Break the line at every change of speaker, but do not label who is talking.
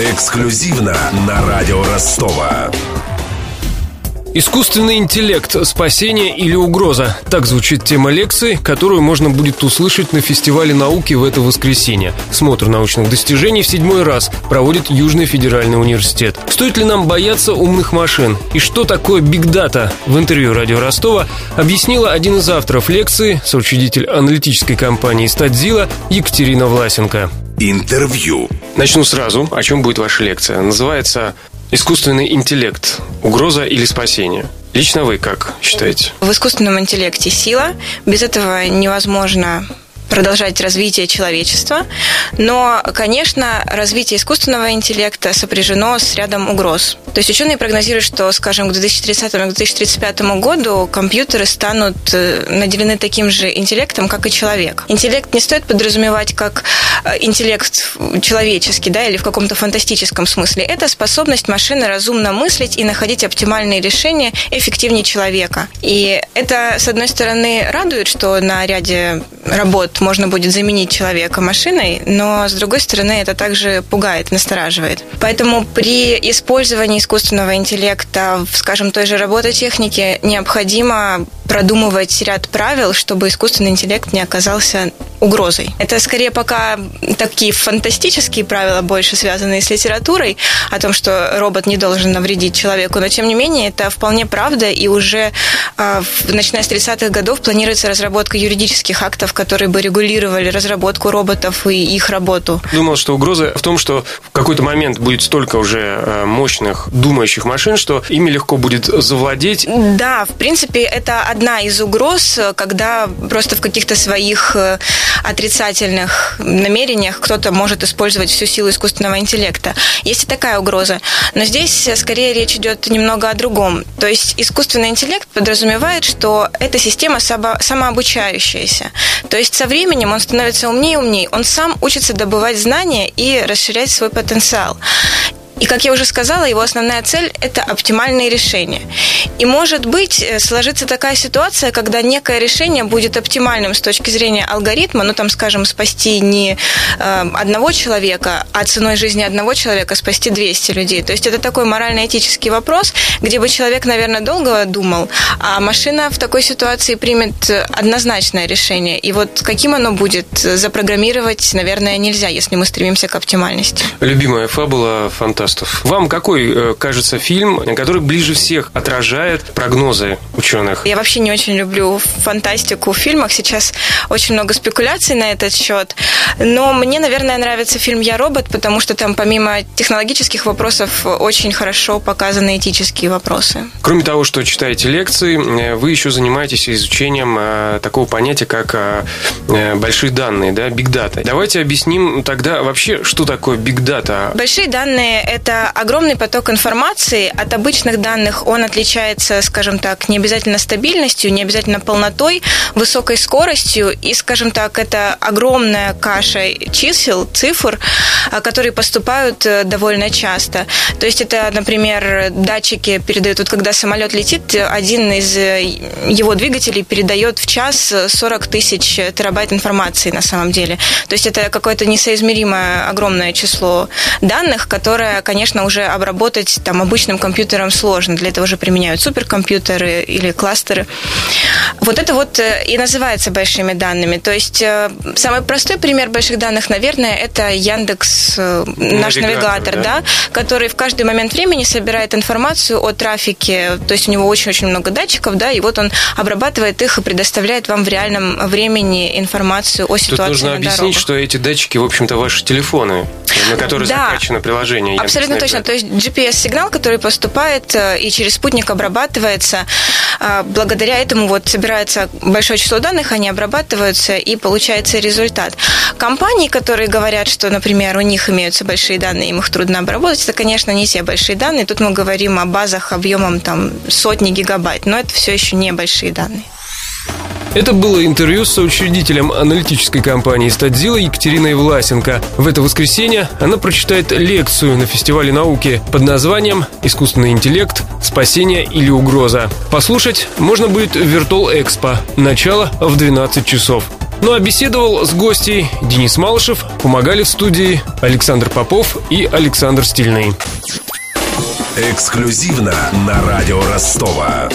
Эксклюзивно на радио Ростова.
Искусственный интеллект. Спасение или угроза? Так звучит тема лекции, которую можно будет услышать на фестивале науки в это воскресенье. Смотр научных достижений в седьмой раз проводит Южный федеральный университет. Стоит ли нам бояться умных машин? И что такое бигдата? В интервью радио Ростова объяснила один из авторов лекции, соучредитель аналитической компании «Стадзила» Екатерина Власенко.
Интервью.
Начну сразу. О чем будет ваша лекция? Называется Искусственный интеллект. Угроза или спасение? Лично вы как считаете?
В искусственном интеллекте сила. Без этого невозможно продолжать развитие человечества. Но, конечно, развитие искусственного интеллекта сопряжено с рядом угроз. То есть ученые прогнозируют, что, скажем, к 2030-2035 году компьютеры станут э, наделены таким же интеллектом, как и человек. Интеллект не стоит подразумевать как э, интеллект человеческий, да, или в каком-то фантастическом смысле. Это способность машины разумно мыслить и находить оптимальные решения эффективнее человека. И это, с одной стороны, радует, что на ряде работ можно будет заменить человека машиной, но, с другой стороны, это также пугает, настораживает. Поэтому при использовании искусственного интеллекта в, скажем, той же робототехнике необходимо продумывать ряд правил, чтобы искусственный интеллект не оказался угрозой. Это скорее пока такие фантастические правила, больше связанные с литературой, о том, что робот не должен навредить человеку, но тем не менее это вполне правда, и уже э, начиная с 30-х годов планируется разработка юридических актов, которые бы регулировали разработку роботов и их работу.
Думал, что угроза в том, что в какой-то момент будет столько уже э, мощных думающих машин, что ими легко будет завладеть.
Да, в принципе, это одна из угроз, когда просто в каких-то своих э, отрицательных намерениях кто-то может использовать всю силу искусственного интеллекта. Есть и такая угроза. Но здесь скорее речь идет немного о другом. То есть искусственный интеллект подразумевает, что эта система самообучающаяся. То есть со временем он становится умнее и умнее. Он сам учится добывать знания и расширять свой потенциал. И, как я уже сказала, его основная цель – это оптимальные решения. И, может быть, э, сложится такая ситуация, когда некое решение будет оптимальным с точки зрения алгоритма, ну, там, скажем, спасти не э, одного человека, а ценой жизни одного человека спасти 200 людей. То есть это такой морально-этический вопрос, где бы человек, наверное, долго думал, а машина в такой ситуации примет однозначное решение. И вот каким оно будет, запрограммировать, наверное, нельзя, если мы стремимся к оптимальности.
Любимая фабула фантастика Драстов. Вам какой э, кажется фильм, который ближе всех отражает прогнозы ученых?
Я вообще не очень люблю фантастику в фильмах. Сейчас очень много спекуляций на этот счет. Но мне, наверное, нравится фильм «Я робот», потому что там помимо технологических вопросов очень хорошо показаны этические вопросы.
Кроме того, что читаете лекции, э, вы еще занимаетесь изучением э, такого понятия, как большие данные, да, big data. Давайте объясним тогда вообще, что такое big data.
Большие данные – это огромный поток информации. От обычных данных он отличается, скажем так, не обязательно стабильностью, не обязательно полнотой, высокой скоростью. И, скажем так, это огромная каша чисел, цифр, а, которые поступают э, довольно часто. То есть это, например, датчики передают, вот когда самолет летит, один из э, его двигателей передает в час 40 тысяч терабайт информации на самом деле. То есть это какое-то несоизмеримое огромное число данных, которое конечно, уже обработать там обычным компьютером сложно. Для этого же применяют суперкомпьютеры или кластеры. Вот это вот э, и называется большими данными. То есть э, самый простой пример больших данных, наверное, это Яндекс, э, наш навигатор, навигатор да? да, который в каждый момент времени собирает информацию о трафике. То есть у него очень-очень много датчиков, да, и вот он обрабатывает их и предоставляет вам в реальном времени информацию о ситуации Тут
нужно объяснить,
дорогах.
что эти датчики, в общем-то, ваши телефоны, на которые да, закачано приложение.
Яндекс Абсолютно точно. То есть GPS-сигнал, который поступает э, и через спутник обрабатывается, э, благодаря этому вот собирается большое число данных, они обрабатываются и получается результат. Компании, которые говорят, что, например, у них имеются большие данные, им их трудно обработать, это, конечно, не те большие данные. Тут мы говорим о базах объемом там сотни гигабайт, но это все еще не большие данные.
Это было интервью с соучредителем аналитической компании «Стадзила» Екатериной Власенко. В это воскресенье она прочитает лекцию на фестивале науки под названием «Искусственный интеллект. Спасение или угроза». Послушать можно будет в Виртуал Экспо. Начало в 12 часов. Ну а беседовал с гостей Денис Малышев, помогали в студии Александр Попов и Александр Стильный.
Эксклюзивно на радио Ростова.